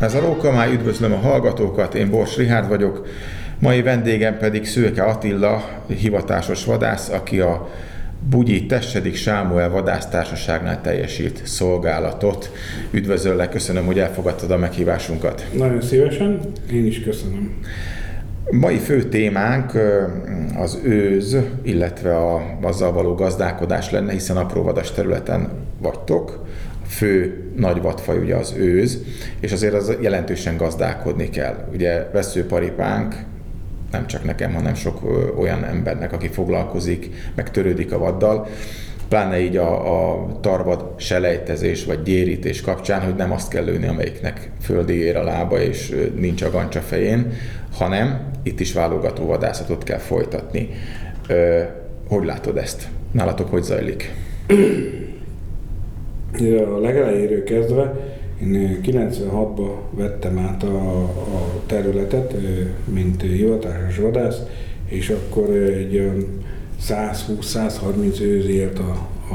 Ez a Rókamáj, üdvözlöm a hallgatókat, én Bors Rihárd vagyok, mai vendégem pedig Szőke Attila, hivatásos vadász, aki a Bugyi Tessedik Sámuel vadásztársaságnál teljesít szolgálatot. Üdvözöllek, köszönöm, hogy elfogadtad a meghívásunkat. Nagyon szívesen, én is köszönöm. Mai fő témánk az őz, illetve a, azzal való gazdálkodás lenne, hiszen apróvadas területen vagytok. Fő nagy vadfaj ugye az őz, és azért az jelentősen gazdálkodni kell. Ugye veszőparipánk, nem csak nekem, hanem sok olyan embernek, aki foglalkozik, meg törődik a vaddal, pláne így a, a tarvad selejtezés vagy gyérítés kapcsán, hogy nem azt kell lőni, amelyiknek földi ér a lába és nincs a gancsa fején, hanem itt is válogató vadászatot kell folytatni. Ö, hogy látod ezt? Nálatok hogy zajlik? A legelejéről kezdve én 96-ban vettem át a, a területet, mint hivatásos vadász, és akkor egy 120-130 őz élt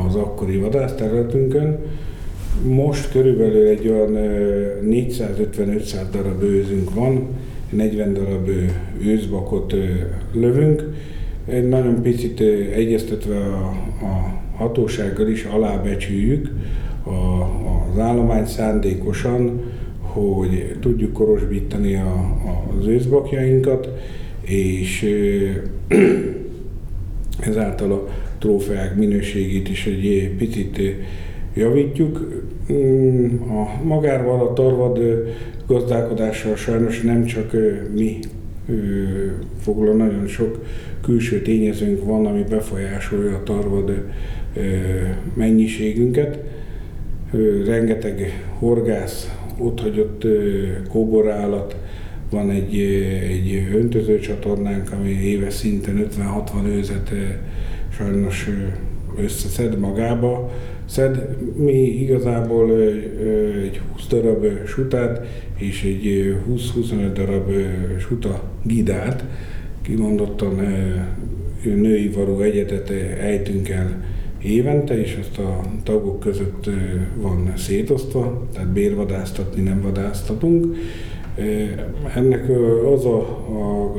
az akkori vadászterületünkön. Most körülbelül egy olyan 450-500 darab őzünk van, 40 darab őzbakot lövünk. Egy nagyon picit egyeztetve a, a hatósággal is alábecsüljük a, az állomány szándékosan, hogy tudjuk korosbítani a, az őzbakjainkat, és ezáltal a trófeák minőségét is egy picit javítjuk. Mm, a magával a tarvad gazdálkodással sajnos nem csak mi foglal, nagyon sok külső tényezőnk van, ami befolyásolja a tarvad mennyiségünket. Rengeteg horgász, otthagyott kóborállat, van egy, egy öntöző csatornánk, ami éves szinten 50-60 őzet sajnos összeszed magába. Szed, mi igazából egy 20 darab sutát és egy 20-25 darab suta gidát, kimondottan női varó egyetet ejtünk el évente, és ezt a tagok között van szétosztva, tehát bérvadásztatni nem vadásztatunk. Ennek az a, a,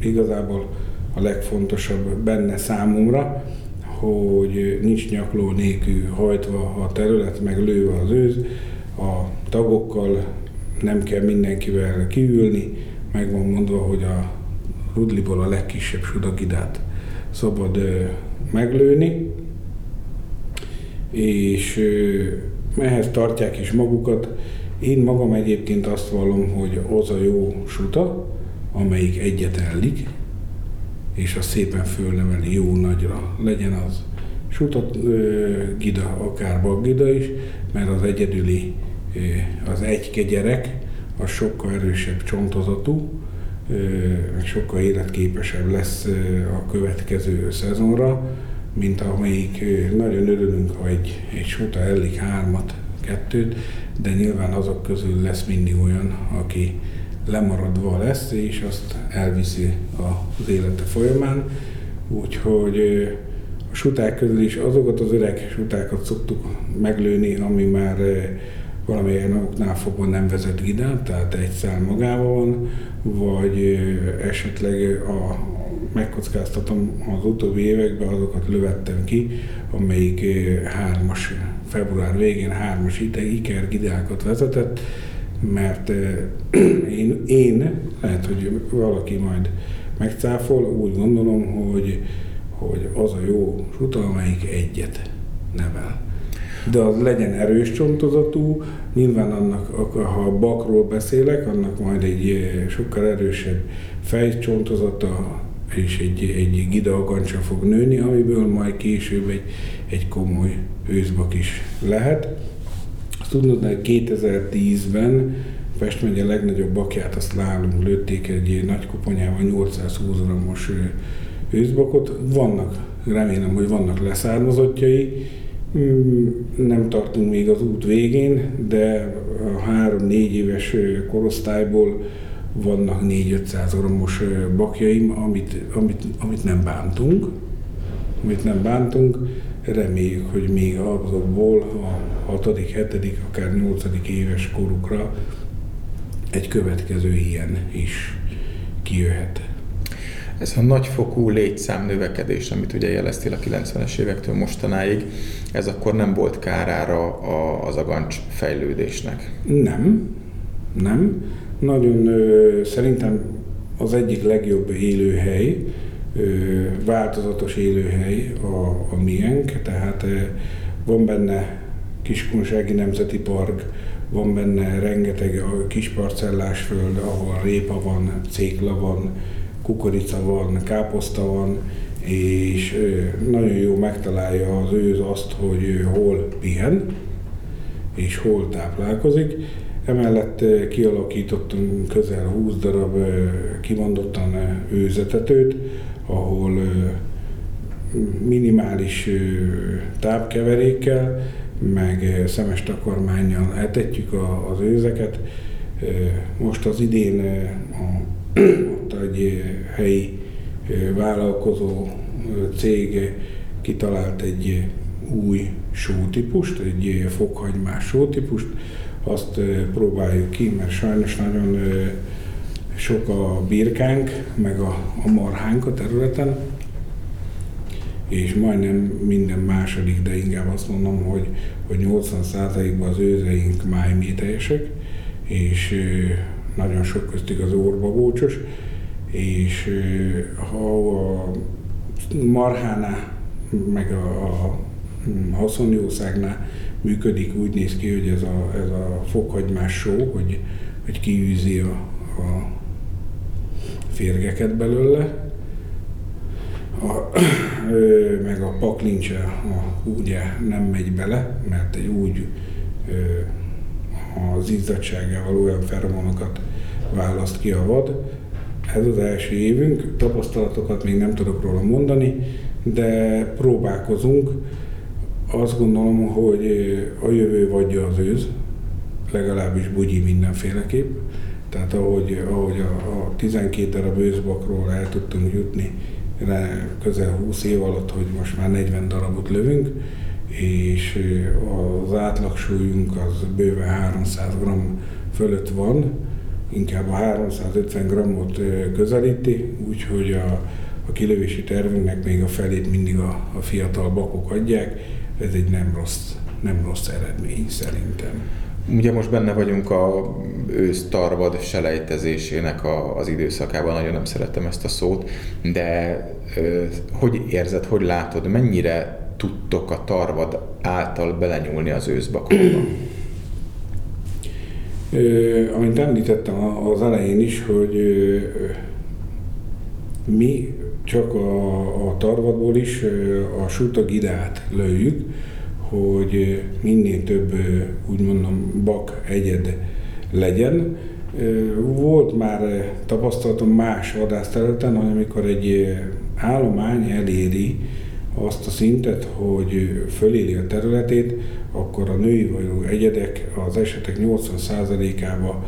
igazából a legfontosabb benne számomra, hogy nincs nyakló nélkül hajtva a terület, meg lőve az őz, a tagokkal nem kell mindenkivel kiülni, meg van mondva, hogy a rudliból a legkisebb sudagidát szabad meglőni, és ehhez tartják is magukat. Én magam egyébként azt vallom, hogy az a jó suta, amelyik egyet ellik, és a szépen fölneveli jó nagyra. Legyen az sutat gida, akár baggida is, mert az egyedüli, az egykegyerek, az sokkal erősebb csontozatú, sokkal életképesebb lesz a következő szezonra, mint amelyik nagyon örülünk, ha egy, egy suta ellik hármat, kettőt, de nyilván azok közül lesz mindig olyan, aki lemaradva lesz, és azt elviszi az élete folyamán. Úgyhogy a suták közül is azokat az öreg sutákat szoktuk meglőni, ami már valamilyen oknál fogva nem vezet gidát, tehát egy szál magával van, vagy esetleg a, megkockáztatom az utóbbi években azokat lövettem ki, amelyik hármas, február végén hármas iker gidákat vezetett, mert én, én, lehet, hogy valaki majd megcáfol, úgy gondolom, hogy, hogy az a jó suta, amelyik egyet nevel. De az legyen erős csontozatú, nyilván annak, ha a bakról beszélek, annak majd egy sokkal erősebb fejcsontozata és egy, egy gidalgancsa fog nőni, amiből majd később egy, egy komoly őszbak is lehet. Azt tudnod, hogy 2010-ben Pest megye legnagyobb bakját, azt nálunk lőtték egy nagy koponyával 820 g-os őszbakot. Vannak, remélem, hogy vannak leszármazottjai, hmm, nem tartunk még az út végén, de a három-négy éves korosztályból vannak 4-500 oromos bakjaim, amit, amit, amit nem bántunk, amit nem bántunk, reméljük, hogy még azokból a 6., 7., akár 8. éves korukra egy következő ilyen is kijöhet. Ez a nagyfokú létszám növekedés, amit ugye jeleztél a 90-es évektől mostanáig, ez akkor nem volt kárára az agancs fejlődésnek? Nem, nem. Nagyon szerintem az egyik legjobb élőhely, változatos élőhely a, a miénk, tehát van benne Kiskunsági Nemzeti Park, van benne rengeteg kis parcellás föld, ahol répa van, cékla van, kukorica van, káposzta van, és nagyon jó megtalálja az őz azt, hogy hol pihen, és hol táplálkozik. Emellett kialakítottunk közel 20 darab kimondottan őzetetőt, ahol minimális tápkeverékkel, meg szemes takarmányjal etetjük az őzeket. Most az idén a ott egy helyi vállalkozó cég kitalált egy új sótípust, egy fokhagymás sótípust, azt próbáljuk ki, mert sajnos nagyon sok a birkánk, meg a, a marhánk a területen, és majdnem minden második, de inkább azt mondom, hogy, hogy 80%-ban az őzeink májmételjesek, és nagyon sok köztük az órbagócsos, és ha a marhánál, meg a, a haszonjószágnál működik, úgy néz ki, hogy ez a, ez a fokhagymás só, hogy, hogy kiűzi a, a férgeket belőle, a, ö, meg a paklincse a, ugye nem megy bele, mert egy úgy ö, az izzadságával olyan feromonokat választ ki a vad. Ez az első évünk, tapasztalatokat még nem tudok róla mondani, de próbálkozunk. Azt gondolom, hogy a jövő vagyja az őz, legalábbis bugyi mindenféleképp. Tehát ahogy, ahogy a, a 12 darab őzbakról el tudtunk jutni közel 20 év alatt, hogy most már 40 darabot lövünk, és az átlagsúlyunk az bőven 300 g fölött van, inkább a 350 g-ot közelíti, úgyhogy a, a kilövési tervünknek még a felét mindig a, a fiatal bakok adják. Ez egy nem rossz, nem rossz eredmény szerintem. Ugye most benne vagyunk a ősz tarvad selejtezésének a, az időszakában, nagyon nem szeretem ezt a szót, de ö, hogy érzed, hogy látod, mennyire tudtok a tarvad által belenyúlni az őszbakokba? Amint említettem az elején is, hogy mi csak a, a tarvadból is a sutagidát lőjük, hogy minél több, úgy mondom, bak egyed legyen. Volt már tapasztalatom más vadászterületen, hogy amikor egy állomány eléri azt a szintet, hogy föléli a területét, akkor a női vagyó egyedek az esetek 80%-ába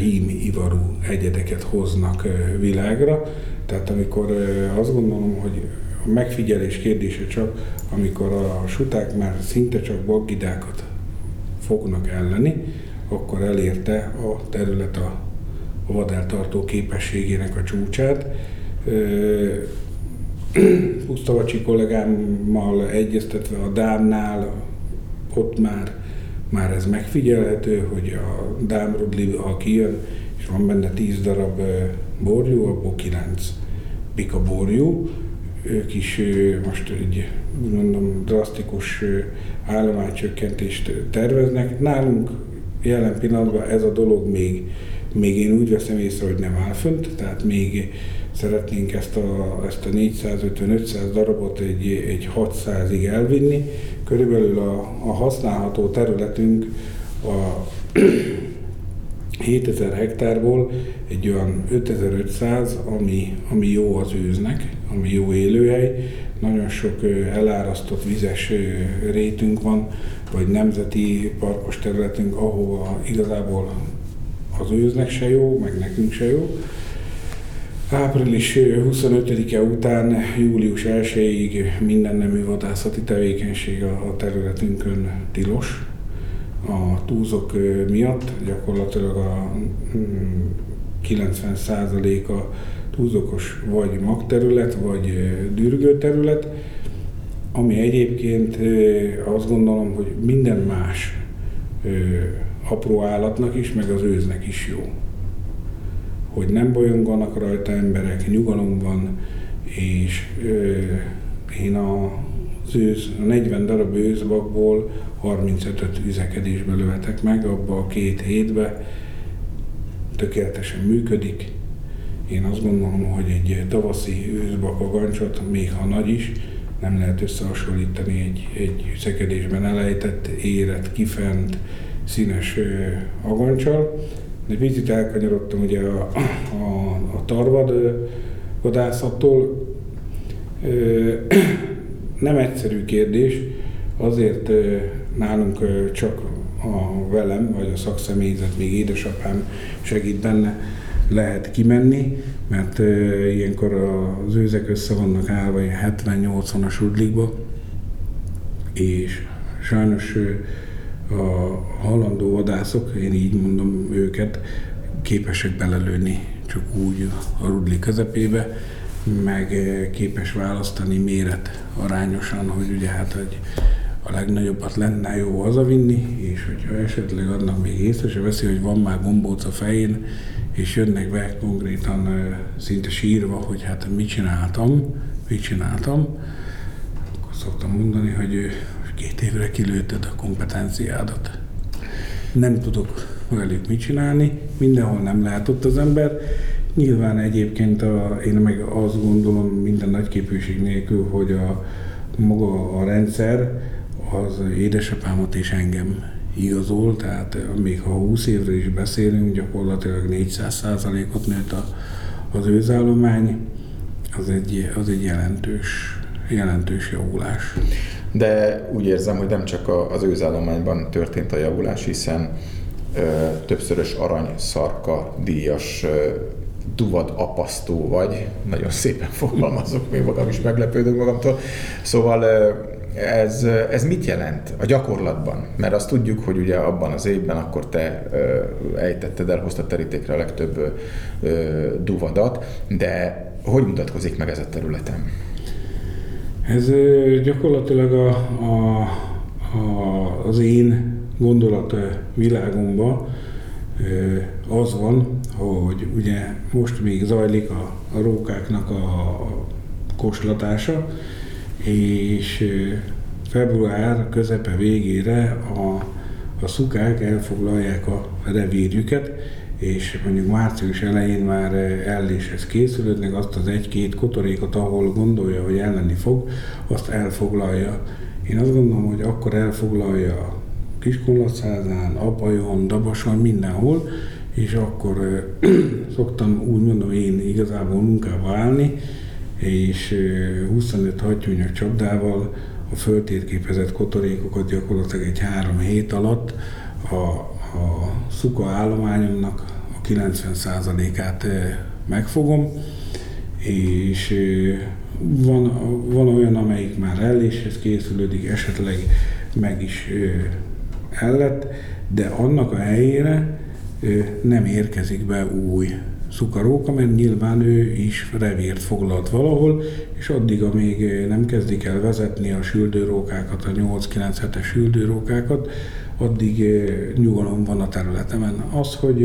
hím ivarú egyedeket hoznak világra. Tehát amikor azt gondolom, hogy a megfigyelés kérdése csak, amikor a suták már szinte csak baggidákat fognak elleni, akkor elérte a terület a vadáltartó képességének a csúcsát Pusztavacsi kollégámmal egyeztetve a Dámnál, ott már, már ez megfigyelhető, hogy a Dámrudli, ha kijön, és van benne 10 darab borjú, abból 9 pika borjú. Ők is most egy, mondom, drasztikus állománycsökkentést terveznek. Nálunk jelen pillanatban ez a dolog még, még én úgy veszem észre, hogy nem áll fönt, tehát még szeretnénk ezt a, ezt a 450-500 darabot egy, egy 600-ig elvinni. Körülbelül a, a használható területünk a 7000 hektárból egy olyan 5500, ami, ami jó az őznek, ami jó élőhely. Nagyon sok elárasztott vizes rétünk van, vagy nemzeti parkos területünk, ahova igazából az őznek se jó, meg nekünk se jó Április 25-e után július 1-ig minden nemű vadászati tevékenység a, területünkön tilos. a túzok miatt, gyakorlatilag a 90% mm, a túzokos vagy magterület, vagy dürgőterület, ami egyébként azt gondolom, hogy minden más apró állatnak is, meg az őznek is jó. Hogy nem bolyonganak rajta emberek, nyugalom van, és én a, az őz, a 40 darab őzbakból 35-öt vizekedésbe lövetek meg, abba a két hétbe tökéletesen működik. Én azt gondolom, hogy egy tavaszi őzbakagancsot, még ha nagy is, nem lehet összehasonlítani egy, egy szekedésben elejtett, érett, kifent, színes agancsal. De picit elkanyarodtam ugye a, a, a tarvad vadászattól. Nem egyszerű kérdés, azért nálunk csak a velem, vagy a szakszemélyzet, még édesapám segít benne, lehet kimenni, mert ilyenkor az őzek össze vannak állva 70-80-as udlikba, és sajnos a halandó vadászok, én így mondom őket, képesek belelőni csak úgy a rudli közepébe, meg képes választani méret arányosan, hogy ugye hát hogy a legnagyobbat lenne jó hazavinni, és hogyha esetleg annak még észre se veszi, hogy van már gombóc a fején, és jönnek be konkrétan szinte sírva, hogy hát mit csináltam, mit csináltam, akkor szoktam mondani, hogy két évre kilőtted a kompetenciádat. Nem tudok velük mit csinálni, mindenhol nem lehet ott az ember. Nyilván egyébként a, én meg azt gondolom minden nagyképűség nélkül, hogy a maga a rendszer az édesapámat és engem igazol, tehát még ha 20 évre is beszélünk, gyakorlatilag 400%-ot nőtt a, az őzállomány, az egy, az egy jelentős, jelentős javulás. De úgy érzem, hogy nem csak az őzállományban történt a javulás, hiszen ö, többszörös arany, szarka, díjas ö, duvad apasztó vagy, nagyon szépen fogalmazok, még magam is meglepődök magamtól. Szóval ö, ez, ez mit jelent a gyakorlatban? Mert azt tudjuk, hogy ugye abban az évben akkor te ö, ejtetted el, hoztad terítékre a legtöbb ö, duvadat, de hogy mutatkozik meg ez a területen? Ez gyakorlatilag a, a, a, az én gondolat világomban az van, hogy ugye most még zajlik a, a rókáknak a, a koslatása, és február közepe végére a, a szukák elfoglalják a revírjüket, és mondjuk március elején már elléshez készülődnek, azt az egy-két kotorékot, ahol gondolja, hogy elleni fog, azt elfoglalja. Én azt gondolom, hogy akkor elfoglalja Kiskunlaszázán, Apajon, Dabason, mindenhol, és akkor szoktam úgy mondom én igazából munkába állni, és 25 hattyúnyos csapdával a föltérképezett kotorékokat gyakorlatilag egy három hét alatt a, a szuka állományomnak 90%-át megfogom, és van, van olyan, amelyik már elléshez készülődik, esetleg meg is ellett, de annak a helyére nem érkezik be új szukaróka, mert nyilván ő is revírt foglalt valahol, és addig, amíg nem kezdik el vezetni a süldőrókákat, a 8-9 hetes süldőrókákat, addig nyugalom van a területemen. Az, hogy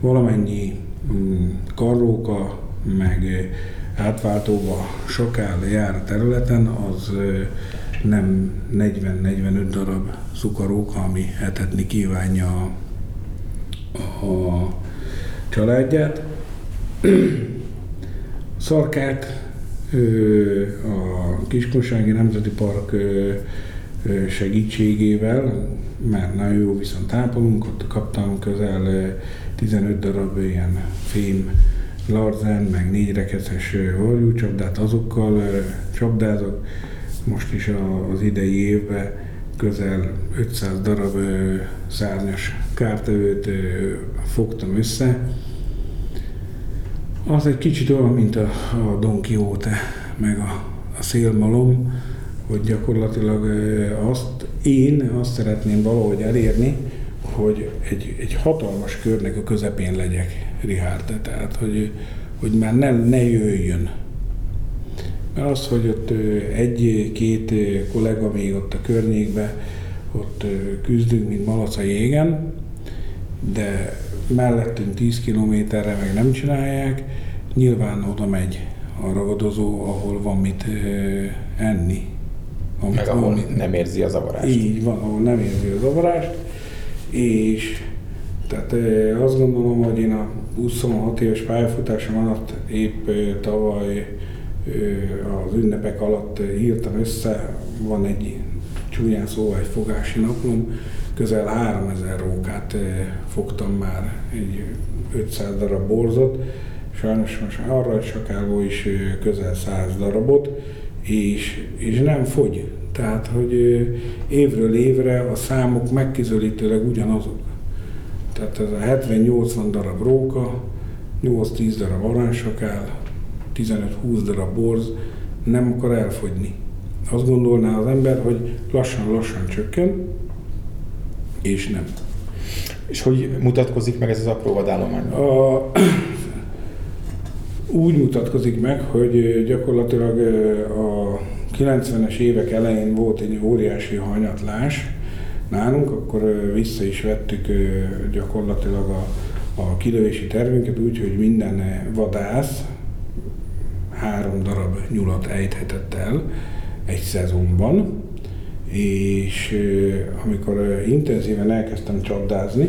valamennyi mm, karróka, meg átváltóba sokál jár a területen, az nem 40-45 darab szukaróka, ami etetni kívánja a, a családját. Szarkát a Kiskunsági Nemzeti Park segítségével, mert nagyon jó viszont tápolunk, ott kaptam közel 15 darab ilyen fém larzen, meg négy rekeces csapdát, azokkal csapdázok. Most is az idei évben közel 500 darab szárnyas kártevőt fogtam össze. Az egy kicsit olyan, mint a, a Don Quixote, meg a szélmalom, hogy gyakorlatilag azt én azt szeretném valahogy elérni, hogy egy, egy hatalmas körnek a közepén legyek, Richard, tehát hogy, hogy már ne, ne jöjjön. Mert az, hogy ott egy-két kollega még ott a környékben, ott küzdünk, mint malac a jégen, de mellettünk 10 kilométerre meg nem csinálják, nyilván oda megy a ragadozó, ahol van mit enni. Amit meg ahol nem érzi a zavarást. Így van, ahol nem érzi a zavarást, és tehát azt gondolom, hogy én a 26 éves pályafutásom alatt épp tavaly az ünnepek alatt írtam össze, van egy csúnyán szóval egy fogási naplom, közel 3000 rókát fogtam már, egy 500 darab borzot, sajnos most arra sakáló is közel 100 darabot, és, és nem fogy. Tehát, hogy évről évre a számok megkizelítőleg ugyanazok. Tehát ez a 70-80 darab róka, 8-10 darab aranysakál, 15-20 darab borz nem akar elfogyni. Azt gondolná az ember, hogy lassan-lassan csökken, és nem. És hogy mutatkozik meg ez az apró vadállomány? A, úgy mutatkozik meg, hogy gyakorlatilag a 90-es évek elején volt egy óriási hanyatlás nálunk, akkor vissza is vettük gyakorlatilag a, a kilövési tervünket úgy, hogy minden vadász három darab nyulat ejthetett el egy szezonban, és amikor intenzíven elkezdtem csapdázni,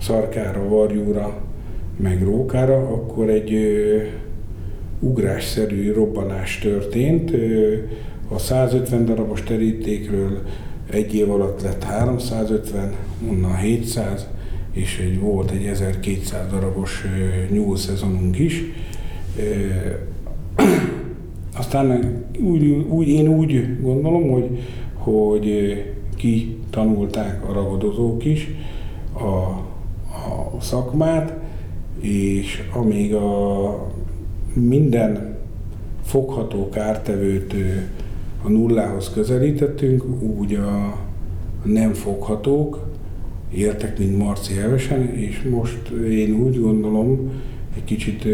szarkára, varjúra, meg rókára, akkor egy ugrásszerű robbanás történt. A 150 darabos terítékről egy év alatt lett 350, onnan 700, és egy, volt egy 1200 darabos nyúl szezonunk is. Aztán úgy, úgy, én úgy gondolom, hogy, hogy ki tanulták a ragadozók is a, a szakmát, és amíg a minden fogható kártevőt a nullához közelítettünk, úgy a nem foghatók éltek, mint Marci Evesen, és most én úgy gondolom, egy kicsit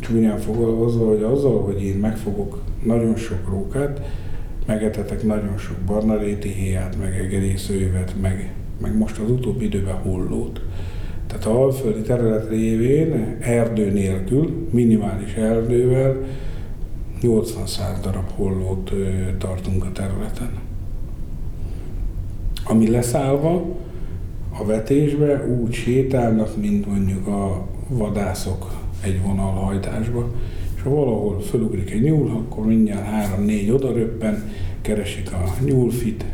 csúnyán fogalmazva, hogy azzal, hogy én megfogok nagyon sok rókát, megetetek nagyon sok barnaréti héját, meg egerészőjövet, meg, meg most az utóbbi időben hollót. Tehát a alföldi terület révén erdő nélkül, minimális erdővel 80-100 darab hollót tartunk a területen. Ami leszállva a vetésbe úgy sétálnak, mint mondjuk a vadászok egy vonalhajtásba, és ha valahol fölugrik egy nyúl, akkor mindjárt három-négy odaröppen, keresik a nyúlfit,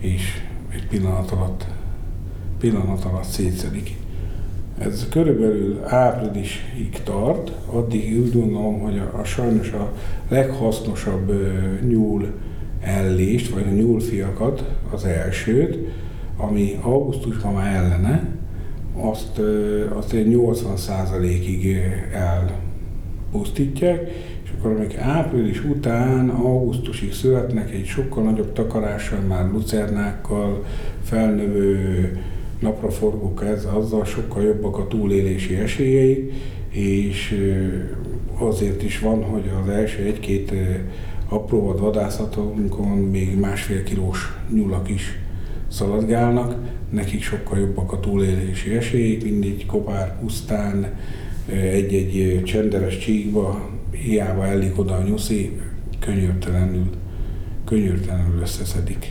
és egy pillanat alatt, pillanat alatt szétszedik. Ez körülbelül áprilisig tart, addig úgy gondolom, hogy a, a sajnos a leghasznosabb nyúl ellést, vagy a nyúlfiakat, az elsőt, ami augusztusban már ellene, azt, azt egy 80%-ig elpusztítják, és akkor amik április után, augusztusig születnek egy sokkal nagyobb takarással, már lucernákkal, felnövő napraforgók, ez, azzal sokkal jobbak a túlélési esélyei, és azért is van, hogy az első egy-két apró vadászatunkon még másfél kilós nyulak is szaladgálnak, nekik sokkal jobbak a túlélési esélyek, mindig kopár pusztán, egy-egy csenderes csíkba, hiába ellik oda a nyuszi, könyörtelenül, könyörtelenül összeszedik.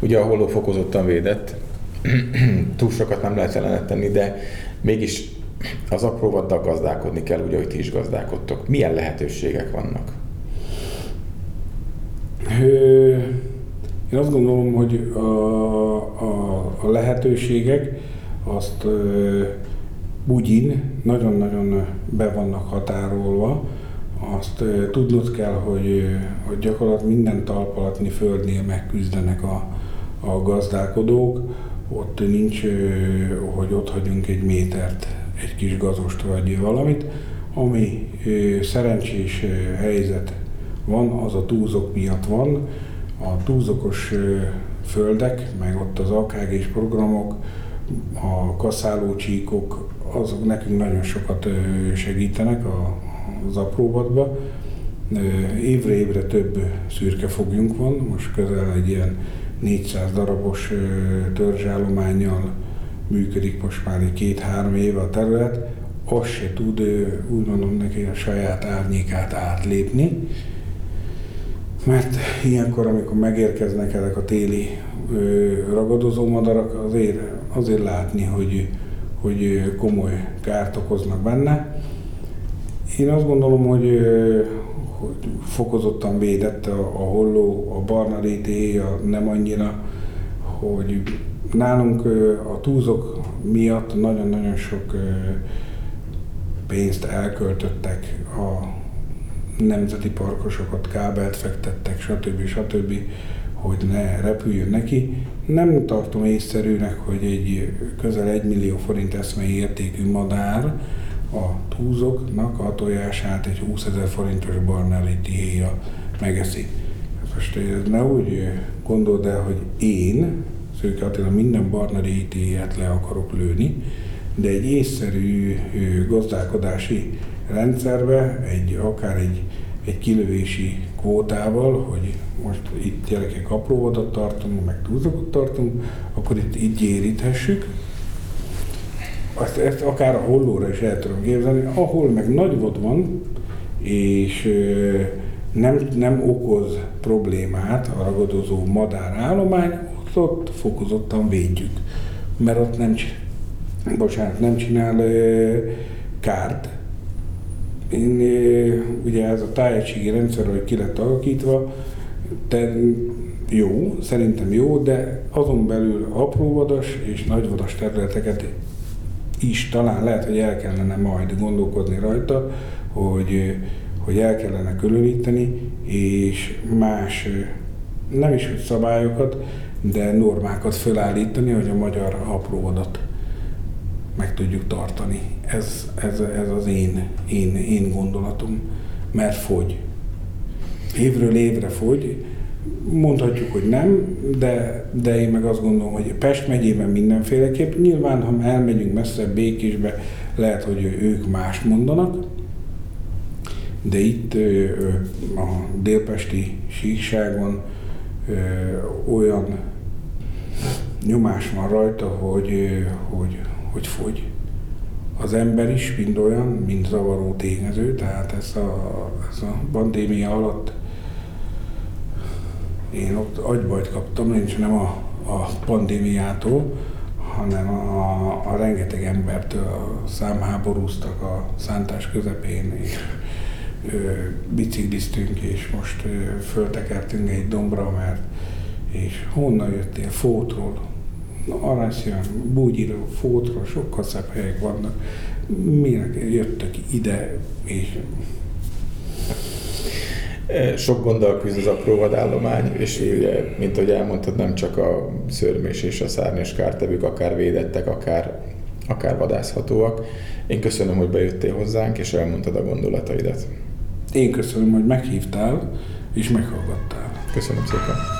Ugye a holló fokozottan védett, túl sokat nem lehet ellenet tenni, de mégis az apróvaddal gazdálkodni kell, ugye, hogy ti is gazdálkodtok. Milyen lehetőségek vannak? Én azt gondolom, hogy a, a, a lehetőségek azt bugyin nagyon-nagyon be vannak határolva. Azt tudnod kell, hogy, hogy gyakorlatilag minden talpalatni földnél megküzdenek a, a gazdálkodók. Ott nincs, hogy ott hagyunk egy métert, egy kis gazost vagy valamit, ami szerencsés helyzet van, az a túlzok miatt van. A túlzokos földek, meg ott az AKG-s programok, a kaszálócsíkok, azok nekünk nagyon sokat segítenek az apróbatba. Évre évre több szürke fogjunk van, most közel egy ilyen 400 darabos törzsállományjal működik most már egy két-három éve a terület, az se tud, úgy mondom neki, a saját árnyékát átlépni, mert ilyenkor, amikor megérkeznek ezek a téli ragadozó madarak, azért, azért látni, hogy, hogy komoly kárt okoznak benne. Én azt gondolom, hogy, fokozottan védett a, a holló, a barna rété, a nem annyira, hogy nálunk a túlzok miatt nagyon-nagyon sok pénzt elköltöttek a nemzeti parkosokat, kábelt fektettek, stb. stb., hogy ne repüljön neki. Nem tartom észszerűnek, hogy egy közel 1 millió forint eszmei értékű madár a túzoknak a tojását egy 20 ezer forintos barneliti héja megeszi. Most ne úgy gondold el, hogy én, Szőke Attila, minden barneri le akarok lőni, de egy észszerű gazdálkodási rendszerbe, egy, akár egy, egy kilövési kvótával, hogy most itt gyerekek apróvadat tartunk, meg túlzakot tartunk, akkor itt így éríthessük. Azt, ezt akár a hollóra is el tudom képzelni, ahol meg nagy vad van, és nem, nem okoz problémát a ragadozó madárállomány, ott, ott fokozottan védjük. Mert ott nem, bocsánat, nem csinál kárt. Én, ugye ez a tájegységi rendszer, hogy ki lett alakítva, de jó, szerintem jó, de azon belül apróvadas és nagyvadas területeket is talán lehet, hogy el kellene majd gondolkodni rajta, hogy, hogy el kellene különíteni, és más, nem is hogy szabályokat, de normákat felállítani, hogy a magyar apróvadat meg tudjuk tartani. Ez, ez, ez az én, én, én gondolatom, mert fogy. Évről évre fogy, mondhatjuk, hogy nem, de, de én meg azt gondolom, hogy Pest megyében mindenféleképp. Nyilván, ha elmegyünk messze Békésbe, lehet, hogy ők mást mondanak, de itt a délpesti síkságon olyan nyomás van rajta, hogy, hogy, hogy fogy. Az ember is mind olyan, mind zavaró tényező, tehát ez a, ez a pandémia alatt én ott agybajt kaptam, nincs nem a, a pandémiától, hanem a, a rengeteg embertől számháborúztak a szántás közepén, és ö, bicikliztünk, és most ö, föltekertünk egy dombra, mert és honnan jöttél? Fótról. Aranyszín, búgyiról, fótról, sokkal szebb helyek vannak. Minek jöttök ide, és sok gonddal küzd az apró vadállomány, és ugye, mint ahogy elmondtad, nem csak a szörmés és a szárnyas kártevők, akár védettek, akár, akár vadászhatóak. Én köszönöm, hogy bejöttél hozzánk, és elmondtad a gondolataidat. Én köszönöm, hogy meghívtál, és meghallgattál. Köszönöm szépen.